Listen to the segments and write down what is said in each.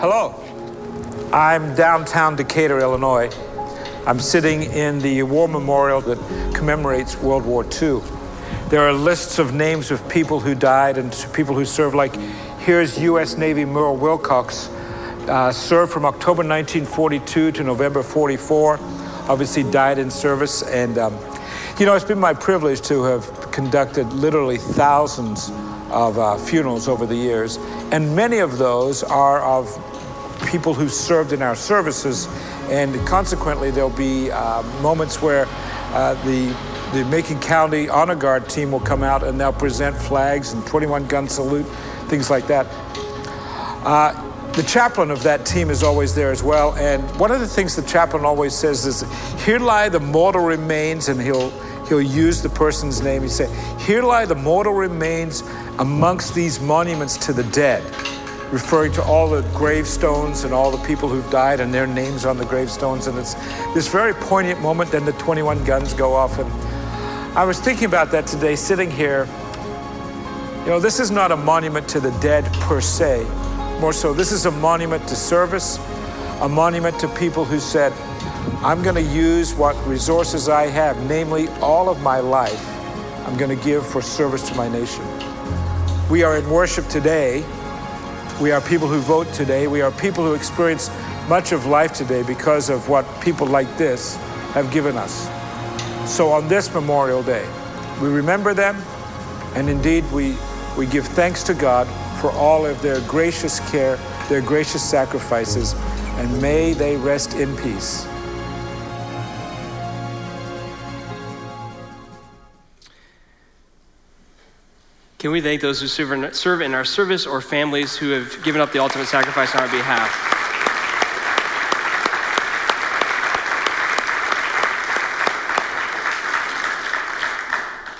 Hello. I'm downtown Decatur, Illinois. I'm sitting in the war memorial that commemorates World War II. There are lists of names of people who died and people who served, like here's U.S. Navy Merle Wilcox, uh, served from October 1942 to November 44, obviously died in service. And, um, you know, it's been my privilege to have conducted literally thousands of uh, funerals over the years, and many of those are of people who served in our services, and consequently, there'll be uh, moments where uh, the the Macon County Honor Guard team will come out and they'll present flags and 21 gun salute, things like that. Uh, the chaplain of that team is always there as well. And one of the things the chaplain always says is, Here lie the mortal remains, and he'll he'll use the person's name. He say, Here lie the mortal remains amongst these monuments to the dead referring to all the gravestones and all the people who've died and their names on the gravestones. And it's this very poignant moment. Then the 21 guns go off. And I was thinking about that today, sitting here. You know, this is not a monument to the dead per se. More so, this is a monument to service, a monument to people who said, I'm going to use what resources I have, namely all of my life, I'm going to give for service to my nation. We are in worship today we are people who vote today. We are people who experience much of life today because of what people like this have given us. So on this Memorial Day, we remember them, and indeed we, we give thanks to God for all of their gracious care, their gracious sacrifices, and may they rest in peace. Can we thank those who serve in our service or families who have given up the ultimate sacrifice on our behalf?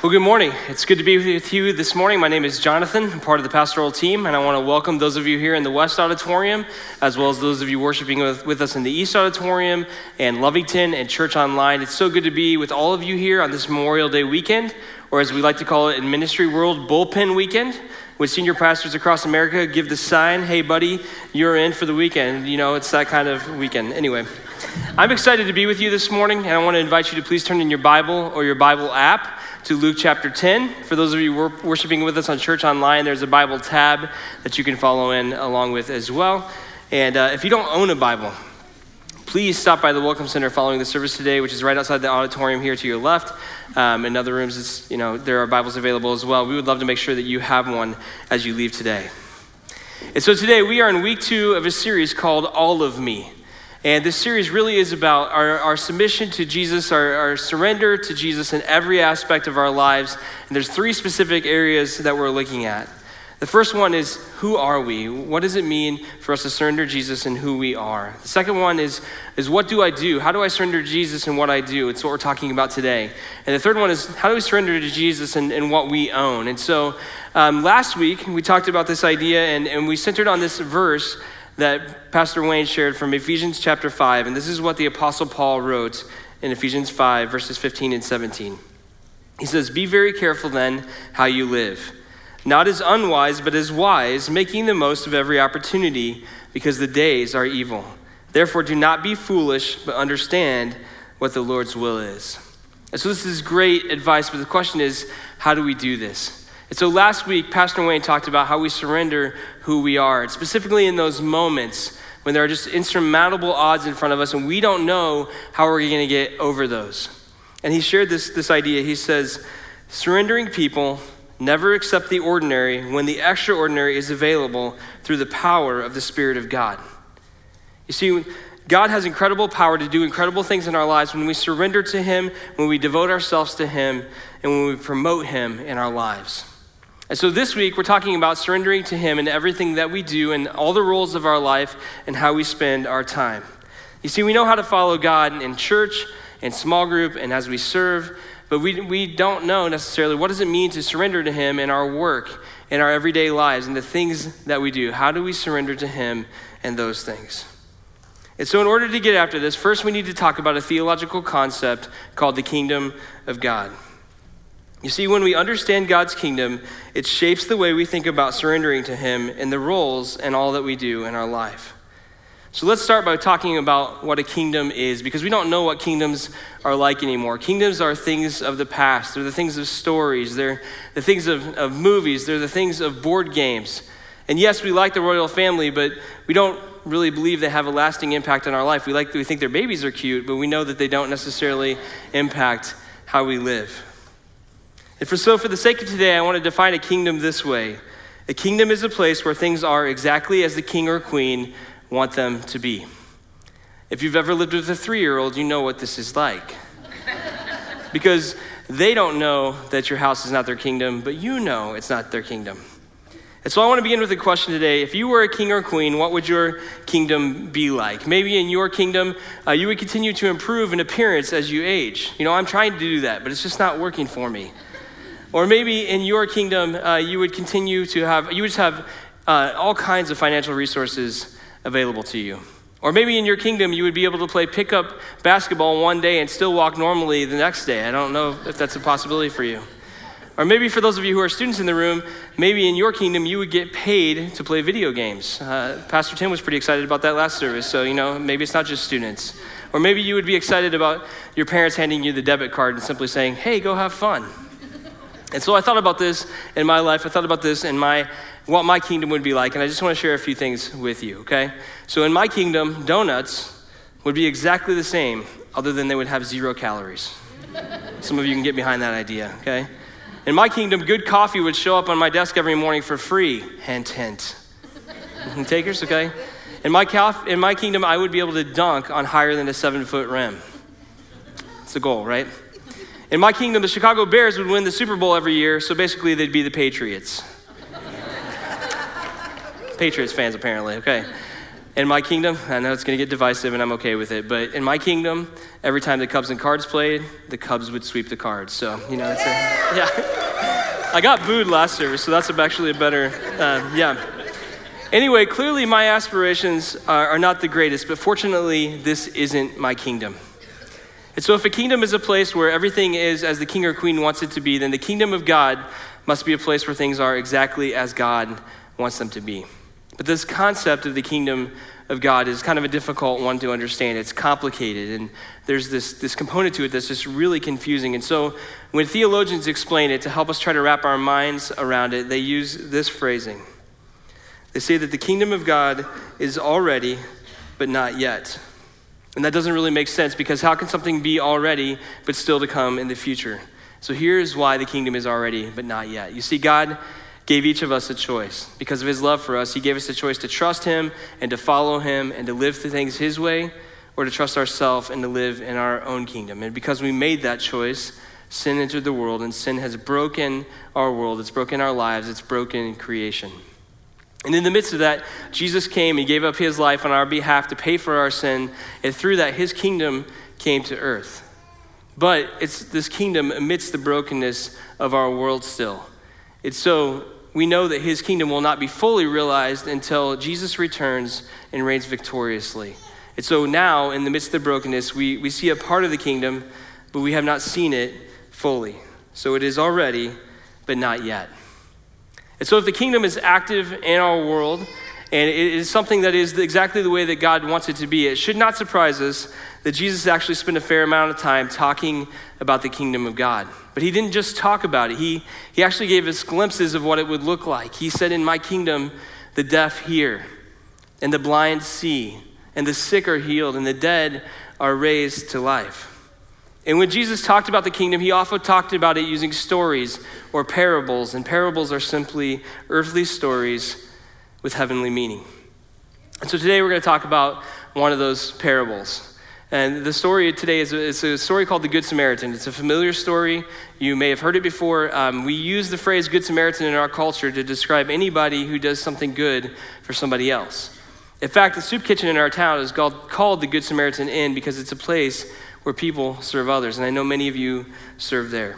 Well, good morning. It's good to be with you this morning. My name is Jonathan. I'm part of the pastoral team, and I want to welcome those of you here in the West Auditorium, as well as those of you worshiping with, with us in the East Auditorium and Lovington and Church Online. It's so good to be with all of you here on this Memorial Day weekend or as we like to call it in ministry world, bullpen weekend. With senior pastors across America, give the sign, hey, buddy, you're in for the weekend. You know, it's that kind of weekend. Anyway, I'm excited to be with you this morning, and I want to invite you to please turn in your Bible or your Bible app to Luke chapter 10. For those of you worshiping with us on Church Online, there's a Bible tab that you can follow in along with as well. And uh, if you don't own a Bible, please stop by the Welcome Center following the service today, which is right outside the auditorium here to your left. Um, in other rooms, it's, you know, there are Bibles available as well. We would love to make sure that you have one as you leave today. And so today we are in week two of a series called All of Me. And this series really is about our, our submission to Jesus, our, our surrender to Jesus in every aspect of our lives. And there's three specific areas that we're looking at. The first one is who are we? What does it mean for us to surrender Jesus and who we are? The second one is, is what do I do? How do I surrender Jesus and what I do? It's what we're talking about today. And the third one is how do we surrender to Jesus and, and what we own? And so um, last week we talked about this idea and, and we centered on this verse that Pastor Wayne shared from Ephesians chapter 5. And this is what the Apostle Paul wrote in Ephesians 5, verses 15 and 17. He says, Be very careful then how you live not as unwise, but as wise, making the most of every opportunity, because the days are evil. Therefore, do not be foolish, but understand what the Lord's will is. And so, this is great advice, but the question is, how do we do this? And so, last week, Pastor Wayne talked about how we surrender who we are, specifically in those moments when there are just insurmountable odds in front of us and we don't know how we're going to get over those. And he shared this, this idea. He says, surrendering people Never accept the ordinary when the extraordinary is available through the power of the Spirit of God. You see, God has incredible power to do incredible things in our lives when we surrender to Him, when we devote ourselves to Him, and when we promote Him in our lives. And so this week, we're talking about surrendering to Him in everything that we do and all the roles of our life and how we spend our time. You see, we know how to follow God in church, in small group, and as we serve. But we, we don't know necessarily what does it mean to surrender to Him in our work, in our everyday lives, and the things that we do. How do we surrender to Him and those things? And so, in order to get after this, first we need to talk about a theological concept called the kingdom of God. You see, when we understand God's kingdom, it shapes the way we think about surrendering to Him in the roles and all that we do in our life. So let's start by talking about what a kingdom is, because we don't know what kingdoms are like anymore. Kingdoms are things of the past, they're the things of stories, they're the things of, of movies, they're the things of board games. And yes, we like the royal family, but we don't really believe they have a lasting impact on our life. We like we think their babies are cute, but we know that they don't necessarily impact how we live. And for so for the sake of today, I want to define a kingdom this way. A kingdom is a place where things are exactly as the king or queen want them to be. If you've ever lived with a three year old, you know what this is like. because they don't know that your house is not their kingdom, but you know it's not their kingdom. And so I want to begin with a question today. If you were a king or queen, what would your kingdom be like? Maybe in your kingdom, uh, you would continue to improve in appearance as you age. You know, I'm trying to do that, but it's just not working for me. Or maybe in your kingdom, uh, you would continue to have, you would just have uh, all kinds of financial resources available to you. Or maybe in your kingdom, you would be able to play pickup basketball one day and still walk normally the next day. I don't know if that's a possibility for you. Or maybe for those of you who are students in the room, maybe in your kingdom you would get paid to play video games. Uh, Pastor Tim was pretty excited about that last service, so you know, maybe it's not just students. Or maybe you would be excited about your parents handing you the debit card and simply saying, hey, go have fun. And so I thought about this in my life. I thought about this in my what my kingdom would be like, and I just want to share a few things with you, okay? So in my kingdom, donuts would be exactly the same, other than they would have zero calories. Some of you can get behind that idea, okay? In my kingdom, good coffee would show up on my desk every morning for free. Hint, hint. Takers, okay? In my, calf, in my kingdom, I would be able to dunk on higher than a seven foot rim. It's the goal, right? In my kingdom, the Chicago Bears would win the Super Bowl every year, so basically they'd be the Patriots. Patriots fans, apparently, okay. In my kingdom, I know it's going to get divisive and I'm okay with it, but in my kingdom, every time the Cubs and Cards played, the Cubs would sweep the cards. So, you know, it's a, yeah. I got booed last service, so that's actually a better, uh, yeah. Anyway, clearly my aspirations are, are not the greatest, but fortunately, this isn't my kingdom. And so, if a kingdom is a place where everything is as the king or queen wants it to be, then the kingdom of God must be a place where things are exactly as God wants them to be. But this concept of the kingdom of God is kind of a difficult one to understand. It's complicated, and there's this, this component to it that's just really confusing. And so, when theologians explain it to help us try to wrap our minds around it, they use this phrasing. They say that the kingdom of God is already, but not yet. And that doesn't really make sense because how can something be already but still to come in the future? So here's why the kingdom is already but not yet. You see, God gave each of us a choice. Because of his love for us, he gave us a choice to trust him and to follow him and to live things his way or to trust ourselves and to live in our own kingdom. And because we made that choice, sin entered the world and sin has broken our world, it's broken our lives, it's broken creation. And in the midst of that, Jesus came, and gave up his life on our behalf to pay for our sin, and through that, his kingdom came to earth. But it's this kingdom amidst the brokenness of our world still. It's so we know that his kingdom will not be fully realized until Jesus returns and reigns victoriously. And so now, in the midst of the brokenness, we, we see a part of the kingdom, but we have not seen it fully. So it is already, but not yet. And so, if the kingdom is active in our world, and it is something that is exactly the way that God wants it to be, it should not surprise us that Jesus actually spent a fair amount of time talking about the kingdom of God. But he didn't just talk about it, he, he actually gave us glimpses of what it would look like. He said, In my kingdom, the deaf hear, and the blind see, and the sick are healed, and the dead are raised to life. And when Jesus talked about the kingdom, he often talked about it using stories or parables. And parables are simply earthly stories with heavenly meaning. And so today we're going to talk about one of those parables. And the story today is a, it's a story called the Good Samaritan. It's a familiar story. You may have heard it before. Um, we use the phrase Good Samaritan in our culture to describe anybody who does something good for somebody else. In fact, the soup kitchen in our town is called, called the Good Samaritan Inn because it's a place where people serve others. And I know many of you serve there.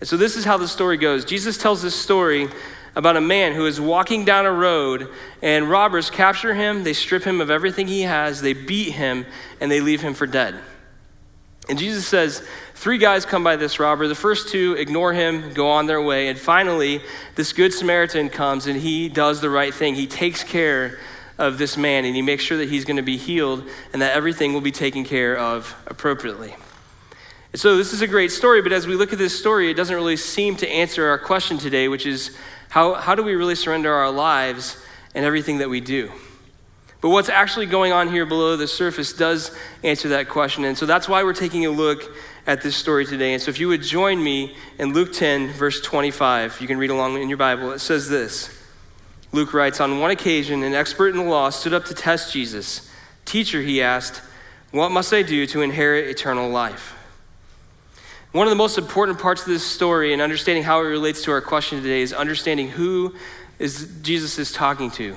And so this is how the story goes. Jesus tells this story about a man who is walking down a road and robbers capture him, they strip him of everything he has, they beat him, and they leave him for dead. And Jesus says, Three guys come by this robber. The first two ignore him, go on their way. And finally, this good Samaritan comes and he does the right thing. He takes care of this man and he makes sure that he's going to be healed and that everything will be taken care of appropriately. And so this is a great story, but as we look at this story, it doesn't really seem to answer our question today, which is how, how do we really surrender our lives and everything that we do? But what's actually going on here below the surface does answer that question. And so that's why we're taking a look at this story today. And so if you would join me in Luke 10, verse 25, you can read along in your Bible. It says this Luke writes On one occasion, an expert in the law stood up to test Jesus. Teacher, he asked, What must I do to inherit eternal life? One of the most important parts of this story and understanding how it relates to our question today is understanding who is Jesus is talking to.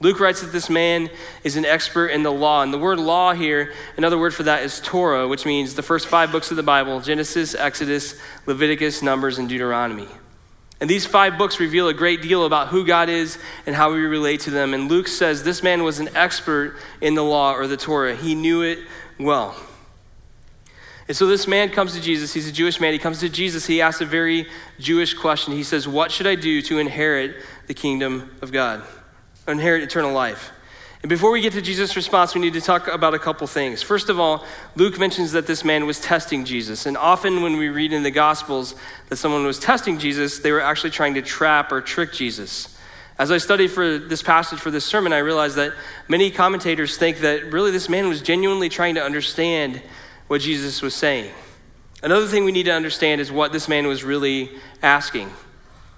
Luke writes that this man is an expert in the law. And the word law here, another word for that is Torah, which means the first five books of the Bible Genesis, Exodus, Leviticus, Numbers, and Deuteronomy. And these five books reveal a great deal about who God is and how we relate to them. And Luke says this man was an expert in the law or the Torah, he knew it well. And so this man comes to Jesus. He's a Jewish man. He comes to Jesus. He asks a very Jewish question. He says, What should I do to inherit the kingdom of God? inherit eternal life. And before we get to Jesus' response, we need to talk about a couple things. First of all, Luke mentions that this man was testing Jesus. And often when we read in the Gospels that someone was testing Jesus, they were actually trying to trap or trick Jesus. As I studied for this passage for this sermon, I realized that many commentators think that really this man was genuinely trying to understand what Jesus was saying. Another thing we need to understand is what this man was really asking.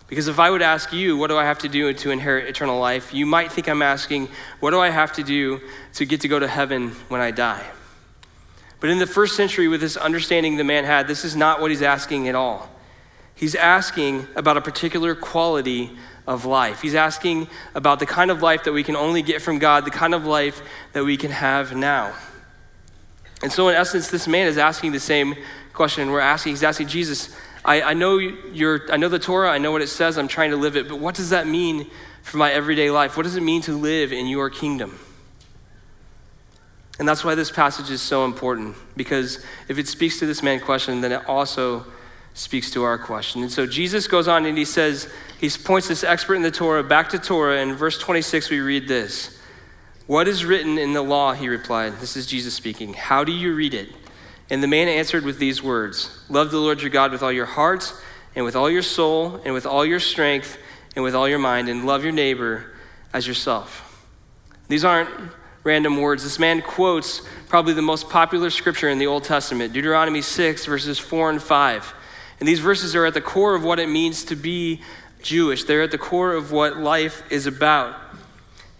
Because if I would ask you, what do I have to do to inherit eternal life? You might think I'm asking, what do I have to do to get to go to heaven when I die? But in the first century, with this understanding the man had, this is not what he's asking at all. He's asking about a particular quality of life. He's asking about the kind of life that we can only get from God, the kind of life that we can have now. And so, in essence, this man is asking the same question. We're asking, he's asking Jesus, I, I, know your, I know the Torah, I know what it says, I'm trying to live it, but what does that mean for my everyday life? What does it mean to live in your kingdom? And that's why this passage is so important, because if it speaks to this man question, then it also speaks to our question. And so Jesus goes on and he says, he points this expert in the Torah back to Torah. In verse 26, we read this What is written in the law? He replied. This is Jesus speaking. How do you read it? And the man answered with these words Love the Lord your God with all your heart, and with all your soul, and with all your strength, and with all your mind, and love your neighbor as yourself. These aren't random words. This man quotes probably the most popular scripture in the Old Testament Deuteronomy 6, verses 4 and 5. And these verses are at the core of what it means to be Jewish, they're at the core of what life is about.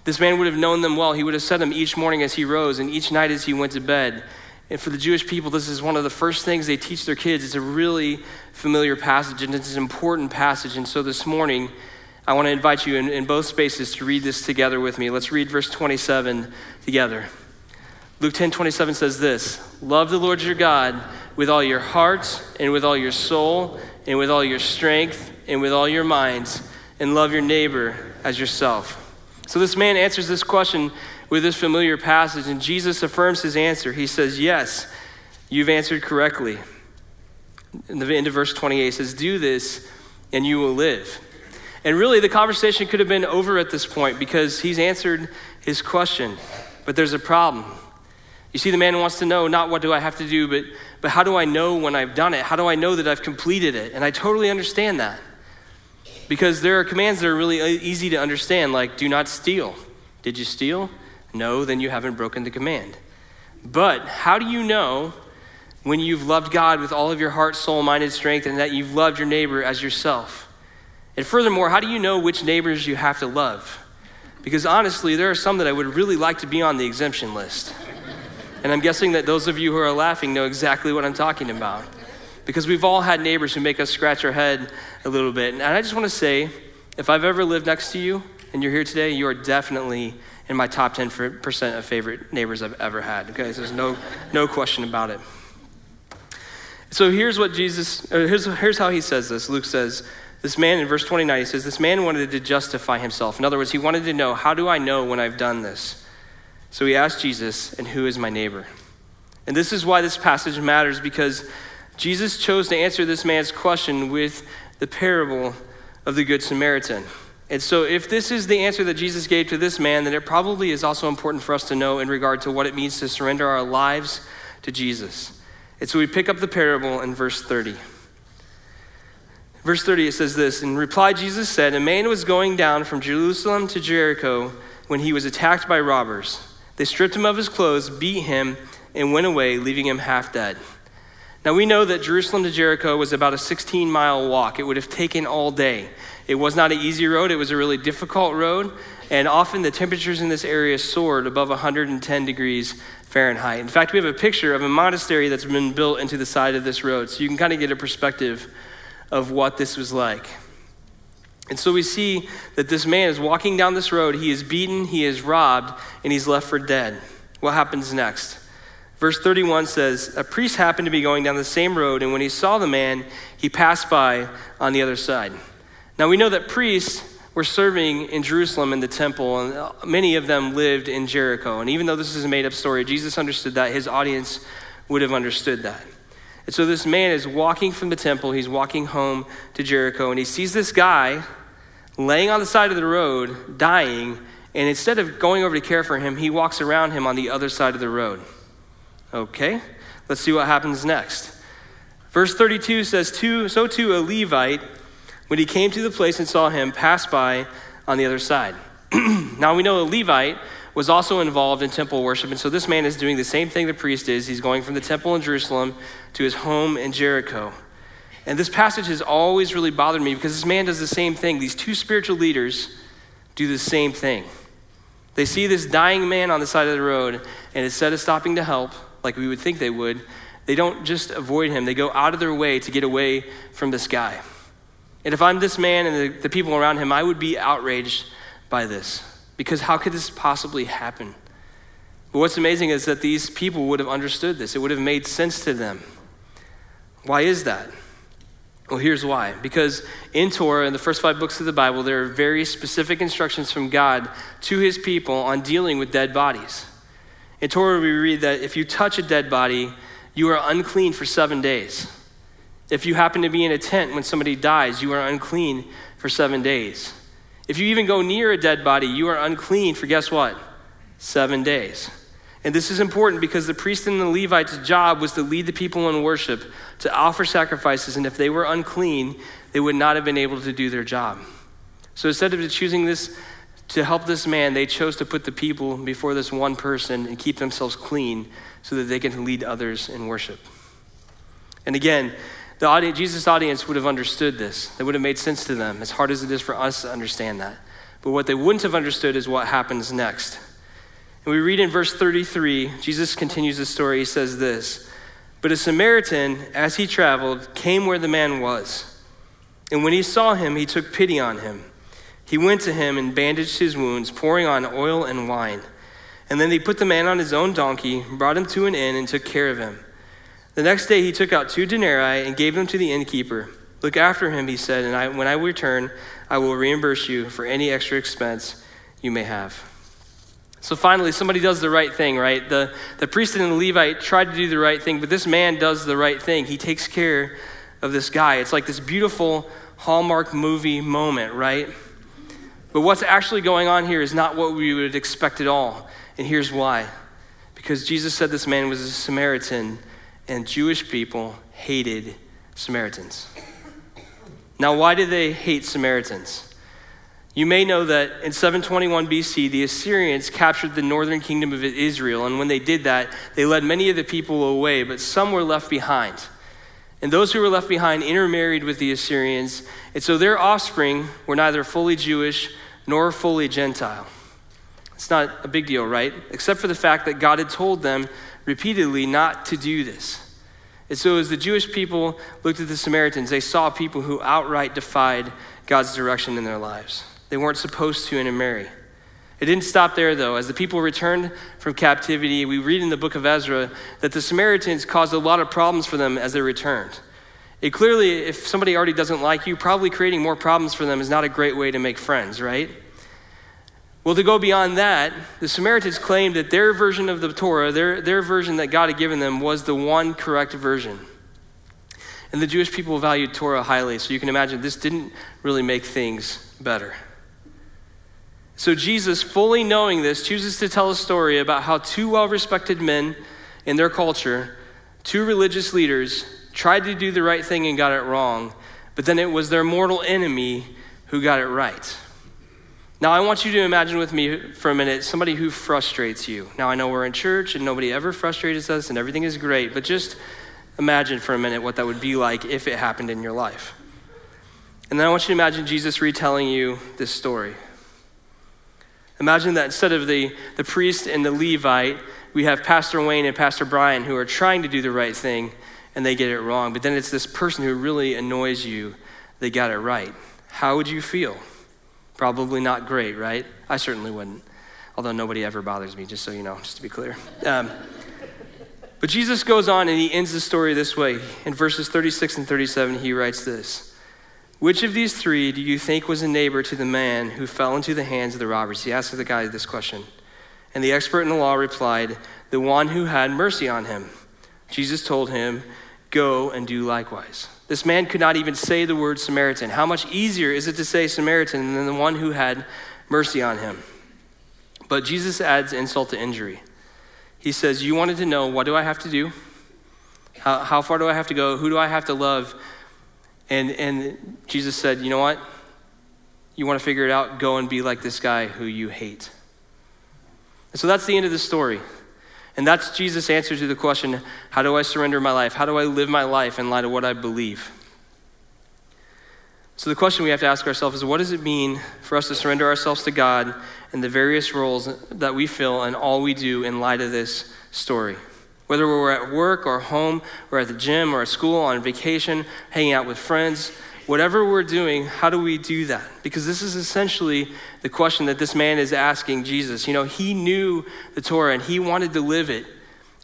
This man would have known them well. He would have said them each morning as he rose and each night as he went to bed. And for the Jewish people, this is one of the first things they teach their kids. It's a really familiar passage and it's an important passage. And so this morning, I want to invite you in, in both spaces to read this together with me. Let's read verse 27 together. Luke 10 27 says this Love the Lord your God with all your heart, and with all your soul, and with all your strength, and with all your minds, and love your neighbor as yourself. So this man answers this question with this familiar passage, and Jesus affirms his answer. He says, Yes, you've answered correctly. In the end of verse 28, he says, Do this, and you will live. And really, the conversation could have been over at this point because he's answered his question. But there's a problem. You see, the man wants to know not what do I have to do, but, but how do I know when I've done it? How do I know that I've completed it? And I totally understand that. Because there are commands that are really uh, easy to understand, like do not steal. Did you steal? No, then you haven't broken the command. But how do you know when you've loved God with all of your heart, soul, mind, and strength, and that you've loved your neighbor as yourself? And furthermore, how do you know which neighbors you have to love? Because honestly, there are some that I would really like to be on the exemption list. And I'm guessing that those of you who are laughing know exactly what I'm talking about. Because we've all had neighbors who make us scratch our head a little bit. And I just want to say if I've ever lived next to you and you're here today, you are definitely in my top 10% of favorite neighbors I've ever had. Okay, so there's no, no question about it. So here's what Jesus, uh, here's, here's how he says this. Luke says, this man in verse 29, he says, This man wanted to justify himself. In other words, he wanted to know, How do I know when I've done this? So he asked Jesus, And who is my neighbor? And this is why this passage matters because Jesus chose to answer this man's question with the parable of the Good Samaritan. And so, if this is the answer that Jesus gave to this man, then it probably is also important for us to know in regard to what it means to surrender our lives to Jesus. And so, we pick up the parable in verse 30. Verse 30, it says this In reply, Jesus said, A man was going down from Jerusalem to Jericho when he was attacked by robbers. They stripped him of his clothes, beat him, and went away, leaving him half dead. Now, we know that Jerusalem to Jericho was about a 16 mile walk. It would have taken all day. It was not an easy road, it was a really difficult road, and often the temperatures in this area soared above 110 degrees Fahrenheit. In fact, we have a picture of a monastery that's been built into the side of this road, so you can kind of get a perspective of what this was like. And so we see that this man is walking down this road. He is beaten, he is robbed, and he's left for dead. What happens next? Verse 31 says A priest happened to be going down the same road, and when he saw the man, he passed by on the other side. Now we know that priests were serving in Jerusalem in the temple, and uh, many of them lived in Jericho. And even though this is a made up story, Jesus understood that. His audience would have understood that. And so this man is walking from the temple, he's walking home to Jericho, and he sees this guy laying on the side of the road, dying, and instead of going over to care for him, he walks around him on the other side of the road. Okay, let's see what happens next. Verse 32 says, So too a Levite when he came to the place and saw him, passed by on the other side. now we know a Levite was also involved in temple worship, and so this man is doing the same thing the priest is. He's going from the temple in Jerusalem to his home in Jericho. And this passage has always really bothered me because this man does the same thing. These two spiritual leaders do the same thing. They see this dying man on the side of the road, and instead of stopping to help, like we would think they would, they don't just avoid him, they go out of their way to get away from this guy. And if I'm this man and the, the people around him, I would be outraged by this. Because how could this possibly happen? But what's amazing is that these people would have understood this, it would have made sense to them. Why is that? Well, here's why. Because in Torah, in the first five books of the Bible, there are very specific instructions from God to his people on dealing with dead bodies. In Torah, we read that if you touch a dead body, you are unclean for seven days. If you happen to be in a tent when somebody dies, you are unclean for seven days. If you even go near a dead body, you are unclean for guess what? Seven days. And this is important because the priest and the Levite's job was to lead the people in worship, to offer sacrifices, and if they were unclean, they would not have been able to do their job. So instead of choosing this to help this man, they chose to put the people before this one person and keep themselves clean so that they can lead others in worship. And again, the audience, Jesus' audience would have understood this. That would have made sense to them, as hard as it is for us to understand that. But what they wouldn't have understood is what happens next. And we read in verse 33, Jesus continues the story. He says this But a Samaritan, as he traveled, came where the man was. And when he saw him, he took pity on him. He went to him and bandaged his wounds, pouring on oil and wine. And then they put the man on his own donkey, brought him to an inn, and took care of him. The next day he took out two denarii and gave them to the innkeeper. Look after him, he said, and I, when I return, I will reimburse you for any extra expense you may have. So finally, somebody does the right thing, right? The, the priest and the Levite tried to do the right thing, but this man does the right thing. He takes care of this guy. It's like this beautiful Hallmark movie moment, right? But what's actually going on here is not what we would expect at all. And here's why. Because Jesus said this man was a Samaritan and Jewish people hated Samaritans. Now, why did they hate Samaritans? You may know that in 721 BC, the Assyrians captured the northern kingdom of Israel, and when they did that, they led many of the people away, but some were left behind. And those who were left behind intermarried with the Assyrians, and so their offspring were neither fully Jewish nor fully Gentile. It's not a big deal, right? Except for the fact that God had told them repeatedly not to do this. And so, as the Jewish people looked at the Samaritans, they saw people who outright defied God's direction in their lives. They weren't supposed to intermarry. It didn't stop there, though. As the people returned from captivity, we read in the book of Ezra that the Samaritans caused a lot of problems for them as they returned. It clearly, if somebody already doesn't like you, probably creating more problems for them is not a great way to make friends, right? Well, to go beyond that, the Samaritans claimed that their version of the Torah, their, their version that God had given them, was the one correct version. And the Jewish people valued Torah highly, so you can imagine this didn't really make things better. So Jesus, fully knowing this, chooses to tell a story about how two well respected men in their culture, two religious leaders, tried to do the right thing and got it wrong, but then it was their mortal enemy who got it right. Now, I want you to imagine with me for a minute somebody who frustrates you. Now, I know we're in church and nobody ever frustrates us and everything is great, but just imagine for a minute what that would be like if it happened in your life. And then I want you to imagine Jesus retelling you this story. Imagine that instead of the, the priest and the Levite, we have Pastor Wayne and Pastor Brian who are trying to do the right thing and they get it wrong. But then it's this person who really annoys you, they got it right. How would you feel? Probably not great, right? I certainly wouldn't. Although nobody ever bothers me, just so you know, just to be clear. Um, but Jesus goes on and he ends the story this way. In verses 36 and 37, he writes this Which of these three do you think was a neighbor to the man who fell into the hands of the robbers? He asked the guy this question. And the expert in the law replied, The one who had mercy on him. Jesus told him, Go and do likewise. This man could not even say the word Samaritan. How much easier is it to say Samaritan than the one who had mercy on him? But Jesus adds insult to injury. He says, You wanted to know, what do I have to do? How, how far do I have to go? Who do I have to love? And, and Jesus said, You know what? You want to figure it out? Go and be like this guy who you hate. And so that's the end of the story. And that's Jesus' answer to the question how do I surrender my life? How do I live my life in light of what I believe? So, the question we have to ask ourselves is what does it mean for us to surrender ourselves to God and the various roles that we fill and all we do in light of this story? Whether we're at work or home, or at the gym or at school, on vacation, hanging out with friends, whatever we're doing, how do we do that? Because this is essentially the question that this man is asking Jesus. You know, he knew the Torah and he wanted to live it.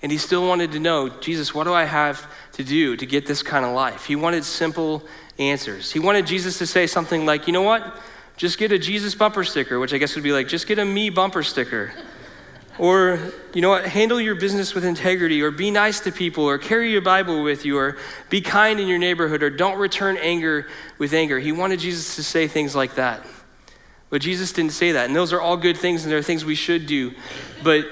And he still wanted to know, Jesus, what do I have to do to get this kind of life? He wanted simple answers. He wanted Jesus to say something like, you know what? Just get a Jesus bumper sticker, which I guess would be like, just get a me bumper sticker. Or, you know what, handle your business with integrity, or be nice to people, or carry your Bible with you, or be kind in your neighborhood, or don't return anger with anger. He wanted Jesus to say things like that. But Jesus didn't say that. And those are all good things, and they're things we should do. But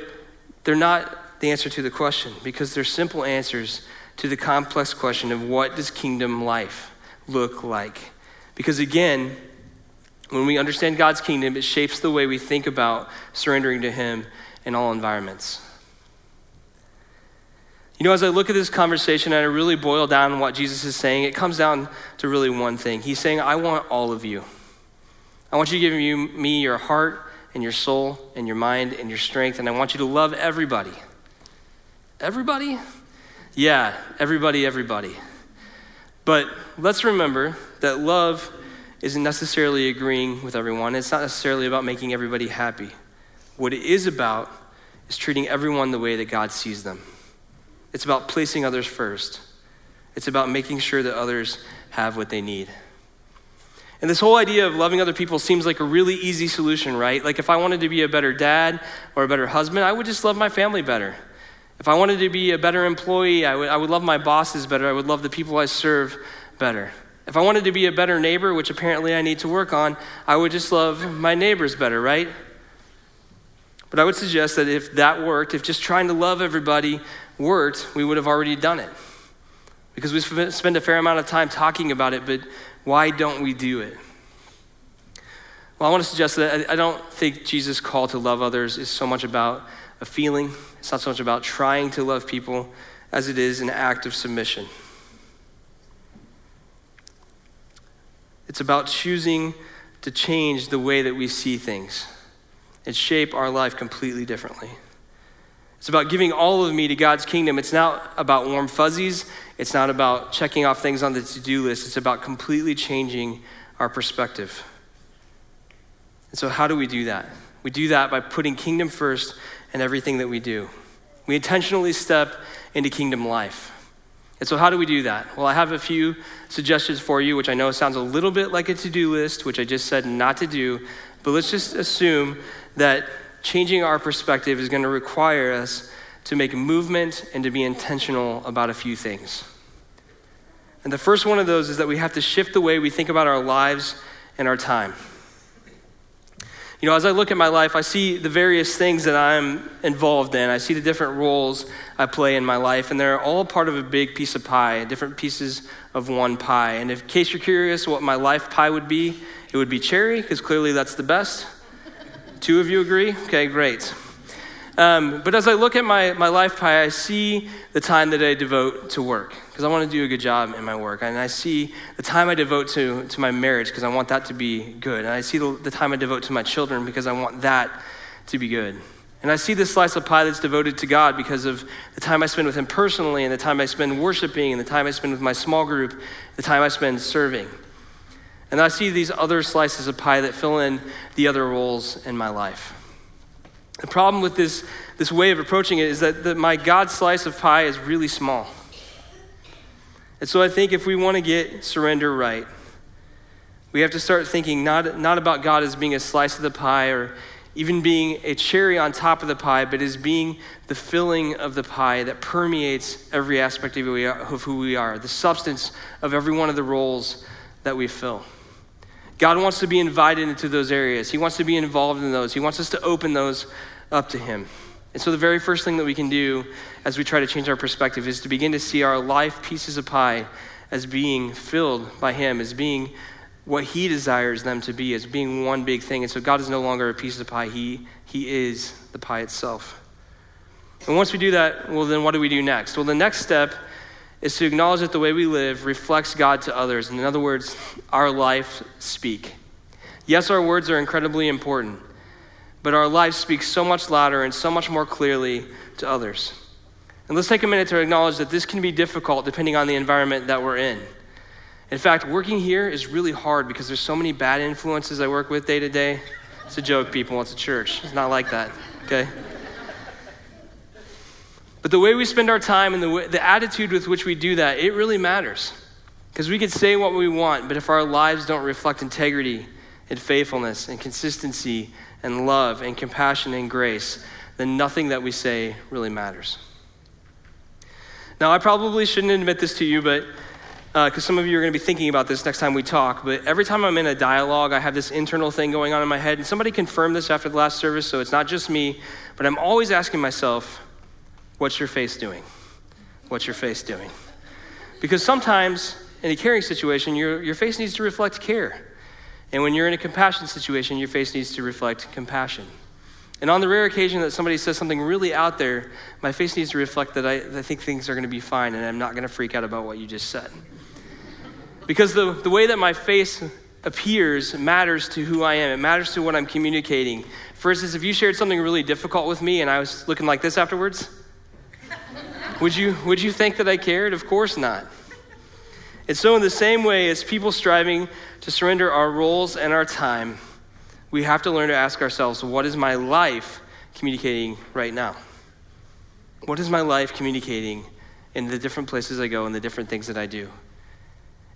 they're not the answer to the question, because they're simple answers to the complex question of what does kingdom life look like? Because again, when we understand God's kingdom, it shapes the way we think about surrendering to Him in all environments. You know, as I look at this conversation and I really boil down what Jesus is saying, it comes down to really one thing. He's saying, I want all of you. I want you to give me your heart and your soul and your mind and your strength, and I want you to love everybody. Everybody? Yeah, everybody, everybody. But let's remember that love isn't necessarily agreeing with everyone. It's not necessarily about making everybody happy. What it is about is treating everyone the way that God sees them. It's about placing others first. It's about making sure that others have what they need. And this whole idea of loving other people seems like a really easy solution, right? Like if I wanted to be a better dad or a better husband, I would just love my family better. If I wanted to be a better employee, I would, I would love my bosses better. I would love the people I serve better. If I wanted to be a better neighbor, which apparently I need to work on, I would just love my neighbors better, right? But I would suggest that if that worked, if just trying to love everybody worked, we would have already done it. Because we spend a fair amount of time talking about it, but why don't we do it? Well, I want to suggest that I don't think Jesus' call to love others is so much about a feeling, it's not so much about trying to love people as it is an act of submission. It's about choosing to change the way that we see things and shape our life completely differently. It's about giving all of me to God's kingdom. It's not about warm fuzzies. It's not about checking off things on the to do list. It's about completely changing our perspective. And so, how do we do that? We do that by putting kingdom first in everything that we do. We intentionally step into kingdom life. And so, how do we do that? Well, I have a few suggestions for you, which I know sounds a little bit like a to do list, which I just said not to do. But let's just assume that changing our perspective is going to require us to make movement and to be intentional about a few things. And the first one of those is that we have to shift the way we think about our lives and our time. You know, as I look at my life, I see the various things that I'm involved in. I see the different roles I play in my life, and they're all part of a big piece of pie, different pieces of one pie. And in case you're curious what my life pie would be, it would be cherry, because clearly that's the best. Two of you agree? Okay, great. Um, but as I look at my, my life pie, I see the time that I devote to work because I want to do a good job in my work. And I see the time I devote to, to my marriage because I want that to be good. And I see the, the time I devote to my children because I want that to be good. And I see this slice of pie that's devoted to God because of the time I spend with Him personally, and the time I spend worshiping, and the time I spend with my small group, the time I spend serving. And I see these other slices of pie that fill in the other roles in my life. The problem with this, this way of approaching it is that the, my God slice of pie is really small. And so I think if we want to get surrender right, we have to start thinking not, not about God as being a slice of the pie or even being a cherry on top of the pie, but as being the filling of the pie that permeates every aspect of who we are, the substance of every one of the roles that we fill. God wants to be invited into those areas. He wants to be involved in those. He wants us to open those up to Him. And so, the very first thing that we can do as we try to change our perspective is to begin to see our life pieces of pie as being filled by Him, as being what He desires them to be, as being one big thing. And so, God is no longer a piece of pie, He, he is the pie itself. And once we do that, well, then what do we do next? Well, the next step is to acknowledge that the way we live reflects God to others. And in other words, our life speak. Yes, our words are incredibly important but our lives speak so much louder and so much more clearly to others. And let's take a minute to acknowledge that this can be difficult depending on the environment that we're in. In fact, working here is really hard because there's so many bad influences I work with day to day. It's a joke, people. It's a church. It's not like that, okay? But the way we spend our time and the, way, the attitude with which we do that, it really matters. Because we could say what we want, but if our lives don't reflect integrity and faithfulness and consistency and love and compassion and grace, then nothing that we say really matters. Now, I probably shouldn't admit this to you, but because uh, some of you are going to be thinking about this next time we talk, but every time I'm in a dialogue, I have this internal thing going on in my head. And somebody confirmed this after the last service, so it's not just me, but I'm always asking myself, what's your face doing? What's your face doing? Because sometimes in a caring situation, your, your face needs to reflect care. And when you're in a compassion situation, your face needs to reflect compassion. And on the rare occasion that somebody says something really out there, my face needs to reflect that I, I think things are going to be fine and I'm not going to freak out about what you just said. Because the, the way that my face appears matters to who I am, it matters to what I'm communicating. For instance, if you shared something really difficult with me and I was looking like this afterwards, would you, would you think that I cared? Of course not. And so, in the same way as people striving to surrender our roles and our time, we have to learn to ask ourselves what is my life communicating right now? What is my life communicating in the different places I go and the different things that I do?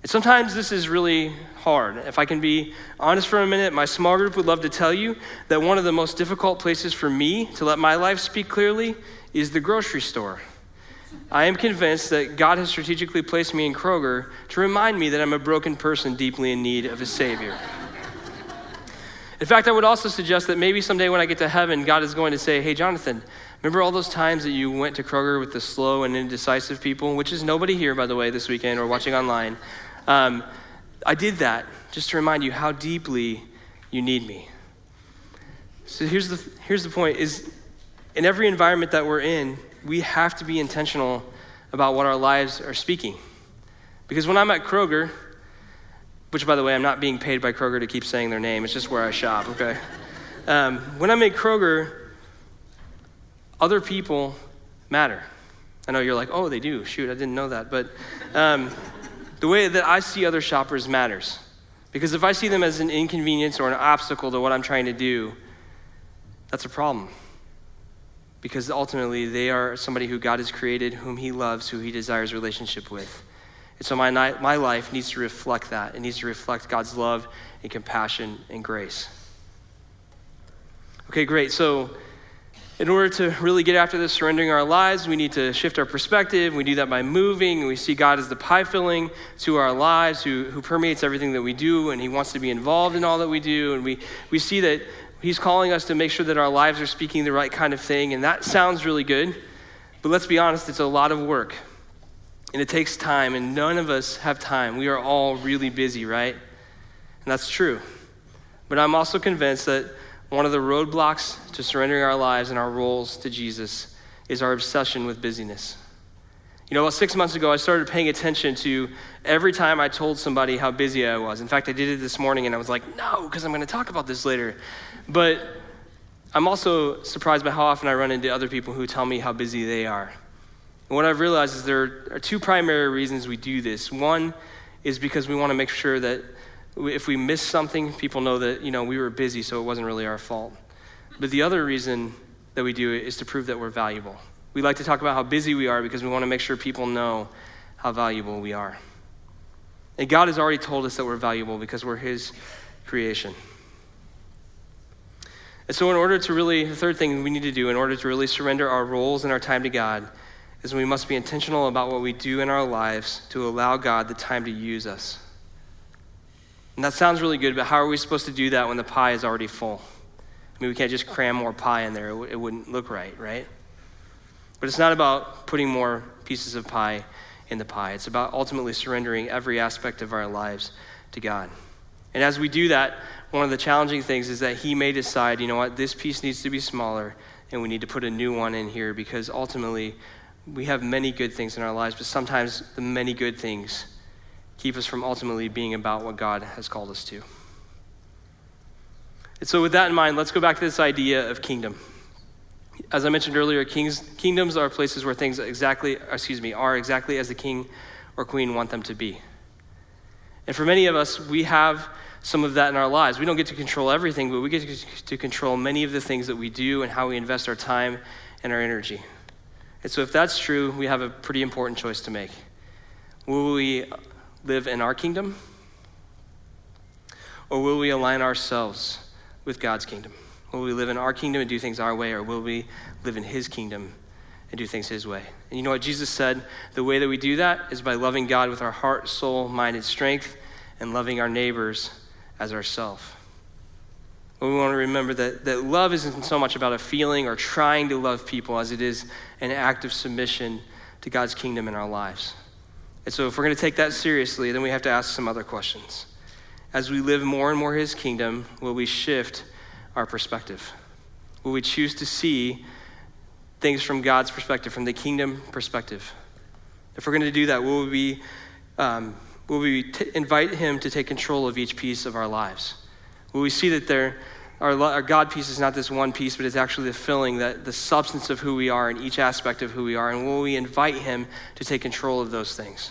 And sometimes this is really hard. If I can be honest for a minute, my small group would love to tell you that one of the most difficult places for me to let my life speak clearly is the grocery store. I am convinced that God has strategically placed me in Kroger to remind me that I'm a broken person deeply in need of a Savior. In fact, I would also suggest that maybe someday when I get to heaven, God is going to say, Hey, Jonathan, remember all those times that you went to Kroger with the slow and indecisive people, which is nobody here, by the way, this weekend or watching online? Um, I did that just to remind you how deeply you need me. So here's the, here's the point is in every environment that we're in, we have to be intentional about what our lives are speaking. Because when I'm at Kroger, which by the way, I'm not being paid by Kroger to keep saying their name, it's just where I shop, okay? Um, when I'm at Kroger, other people matter. I know you're like, oh, they do. Shoot, I didn't know that. But um, the way that I see other shoppers matters. Because if I see them as an inconvenience or an obstacle to what I'm trying to do, that's a problem because ultimately they are somebody who God has created, whom He loves, who He desires relationship with. And so my, my life needs to reflect that. It needs to reflect God's love and compassion and grace. Okay, great. So, in order to really get after this, surrendering our lives, we need to shift our perspective. We do that by moving. We see God as the pie filling to our lives, who, who permeates everything that we do, and He wants to be involved in all that we do. And we, we see that He's calling us to make sure that our lives are speaking the right kind of thing, and that sounds really good. But let's be honest, it's a lot of work. And it takes time, and none of us have time. We are all really busy, right? And that's true. But I'm also convinced that one of the roadblocks to surrendering our lives and our roles to Jesus is our obsession with busyness. You know, about six months ago, I started paying attention to every time I told somebody how busy I was. In fact, I did it this morning and I was like, no, because I'm going to talk about this later. But I'm also surprised by how often I run into other people who tell me how busy they are. And what I've realized is there are two primary reasons we do this. One is because we want to make sure that if we miss something, people know that, you know, we were busy, so it wasn't really our fault. But the other reason that we do it is to prove that we're valuable. We like to talk about how busy we are because we want to make sure people know how valuable we are. And God has already told us that we're valuable because we're His creation. And so, in order to really, the third thing we need to do in order to really surrender our roles and our time to God is we must be intentional about what we do in our lives to allow God the time to use us. And that sounds really good, but how are we supposed to do that when the pie is already full? I mean, we can't just cram more pie in there, it wouldn't look right, right? But it's not about putting more pieces of pie in the pie. It's about ultimately surrendering every aspect of our lives to God. And as we do that, one of the challenging things is that He may decide, you know what, this piece needs to be smaller, and we need to put a new one in here because ultimately we have many good things in our lives, but sometimes the many good things keep us from ultimately being about what God has called us to. And so, with that in mind, let's go back to this idea of kingdom as I mentioned earlier, kings, kingdoms are places where things exactly, excuse me, are exactly as the king or queen want them to be. And for many of us, we have some of that in our lives. We don't get to control everything, but we get to control many of the things that we do and how we invest our time and our energy. And so, if that's true, we have a pretty important choice to make. Will we live in our kingdom? Or will we align ourselves with God's kingdom? Will we live in our kingdom and do things our way, or will we live in His kingdom and do things His way? And you know what Jesus said? The way that we do that is by loving God with our heart, soul, mind, and strength, and loving our neighbors as ourself. But we want to remember that, that love isn't so much about a feeling or trying to love people as it is an act of submission to God's kingdom in our lives. And so, if we're going to take that seriously, then we have to ask some other questions. As we live more and more His kingdom, will we shift? Our perspective? Will we choose to see things from God's perspective, from the kingdom perspective? If we're going to do that, will we, um, will we t- invite Him to take control of each piece of our lives? Will we see that there, our, our God piece is not this one piece, but it's actually the filling, that the substance of who we are in each aspect of who we are? And will we invite Him to take control of those things?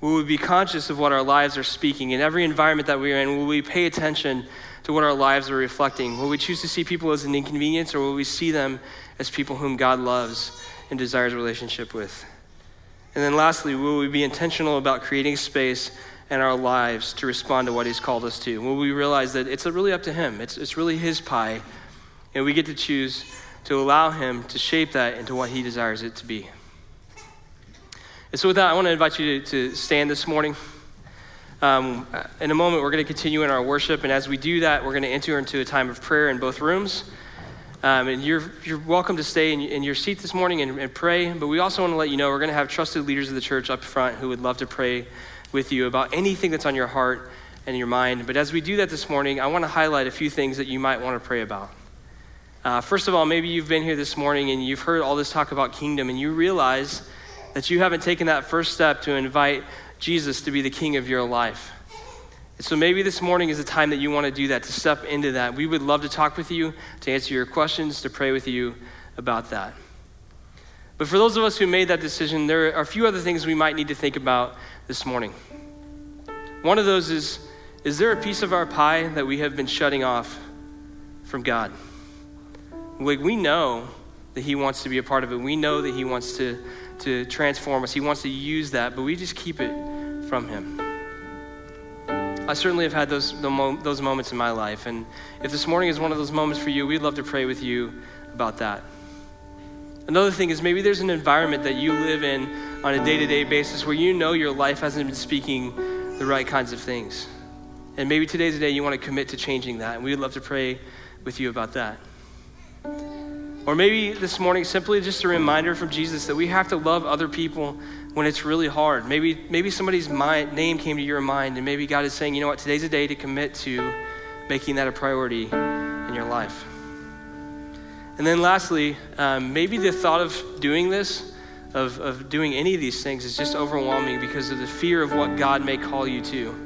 Will we be conscious of what our lives are speaking in every environment that we're in? Will we pay attention to what our lives are reflecting? Will we choose to see people as an inconvenience or will we see them as people whom God loves and desires a relationship with? And then lastly, will we be intentional about creating space in our lives to respond to what He's called us to? Will we realize that it's really up to Him? It's, it's really His pie, and we get to choose to allow Him to shape that into what He desires it to be. And so, with that, I want to invite you to, to stand this morning. Um, in a moment, we're going to continue in our worship, and as we do that, we're going to enter into a time of prayer in both rooms. Um, and you're, you're welcome to stay in, in your seat this morning and, and, pray, but we also want to let you know we're going to have trusted leaders of the church up front who would love to pray with you about anything that's on your heart and your mind. But as we do that this morning, I want to highlight a few things that you might want to pray about. Uh, first of all, maybe you've been here this morning and you've heard all this talk about kingdom, and you realize that you haven't taken that first step to invite Jesus to be the king of your life. And so maybe this morning is a time that you want to do that, to step into that. We would love to talk with you, to answer your questions, to pray with you about that. But for those of us who made that decision, there are a few other things we might need to think about this morning. One of those is Is there a piece of our pie that we have been shutting off from God? Like we know that He wants to be a part of it, we know that He wants to, to transform us, He wants to use that, but we just keep it from Him. I certainly have had those, those moments in my life. And if this morning is one of those moments for you, we'd love to pray with you about that. Another thing is maybe there's an environment that you live in on a day to day basis where you know your life hasn't been speaking the right kinds of things. And maybe today's the day you want to commit to changing that, and we'd love to pray with you about that. Or maybe this morning, simply just a reminder from Jesus that we have to love other people when it's really hard. Maybe, maybe somebody's mind, name came to your mind, and maybe God is saying, you know what, today's a day to commit to making that a priority in your life. And then lastly, um, maybe the thought of doing this, of, of doing any of these things, is just overwhelming because of the fear of what God may call you to.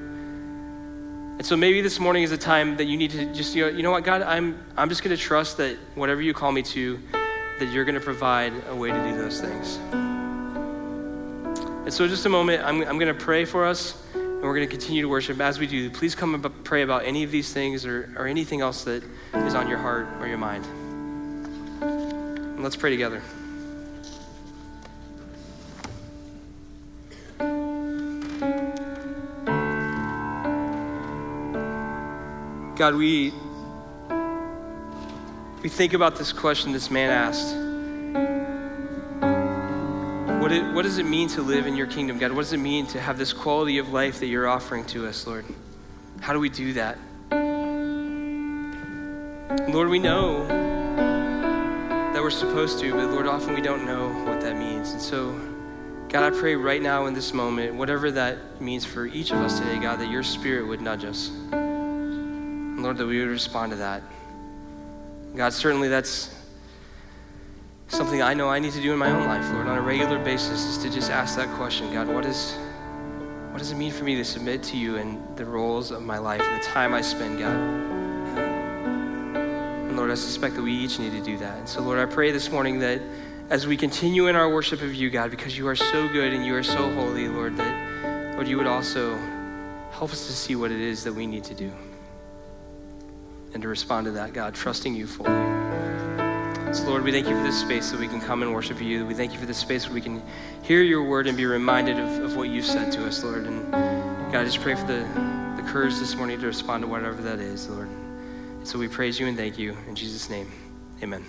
And so maybe this morning is a time that you need to just, you know, you know what, God, I'm, I'm just going to trust that whatever you call me to, that you're going to provide a way to do those things. And so, just a moment, I'm, I'm going to pray for us, and we're going to continue to worship. As we do, please come and pray about any of these things or, or anything else that is on your heart or your mind. And let's pray together. God, we, we think about this question this man asked. What, it, what does it mean to live in your kingdom, God? What does it mean to have this quality of life that you're offering to us, Lord? How do we do that? Lord, we know that we're supposed to, but Lord, often we don't know what that means. And so, God, I pray right now in this moment, whatever that means for each of us today, God, that your spirit would nudge us. Lord, that we would respond to that. God, certainly that's something I know I need to do in my own life, Lord, on a regular basis, is to just ask that question God, what, is, what does it mean for me to submit to you in the roles of my life and the time I spend, God? And Lord, I suspect that we each need to do that. And so, Lord, I pray this morning that as we continue in our worship of you, God, because you are so good and you are so holy, Lord, that, Lord, you would also help us to see what it is that we need to do and to respond to that, God, trusting you fully. So, Lord, we thank you for this space that we can come and worship you. We thank you for this space where we can hear your word and be reminded of, of what you've said to us, Lord. And God, I just pray for the, the courage this morning to respond to whatever that is, Lord. so we praise you and thank you. In Jesus' name, amen.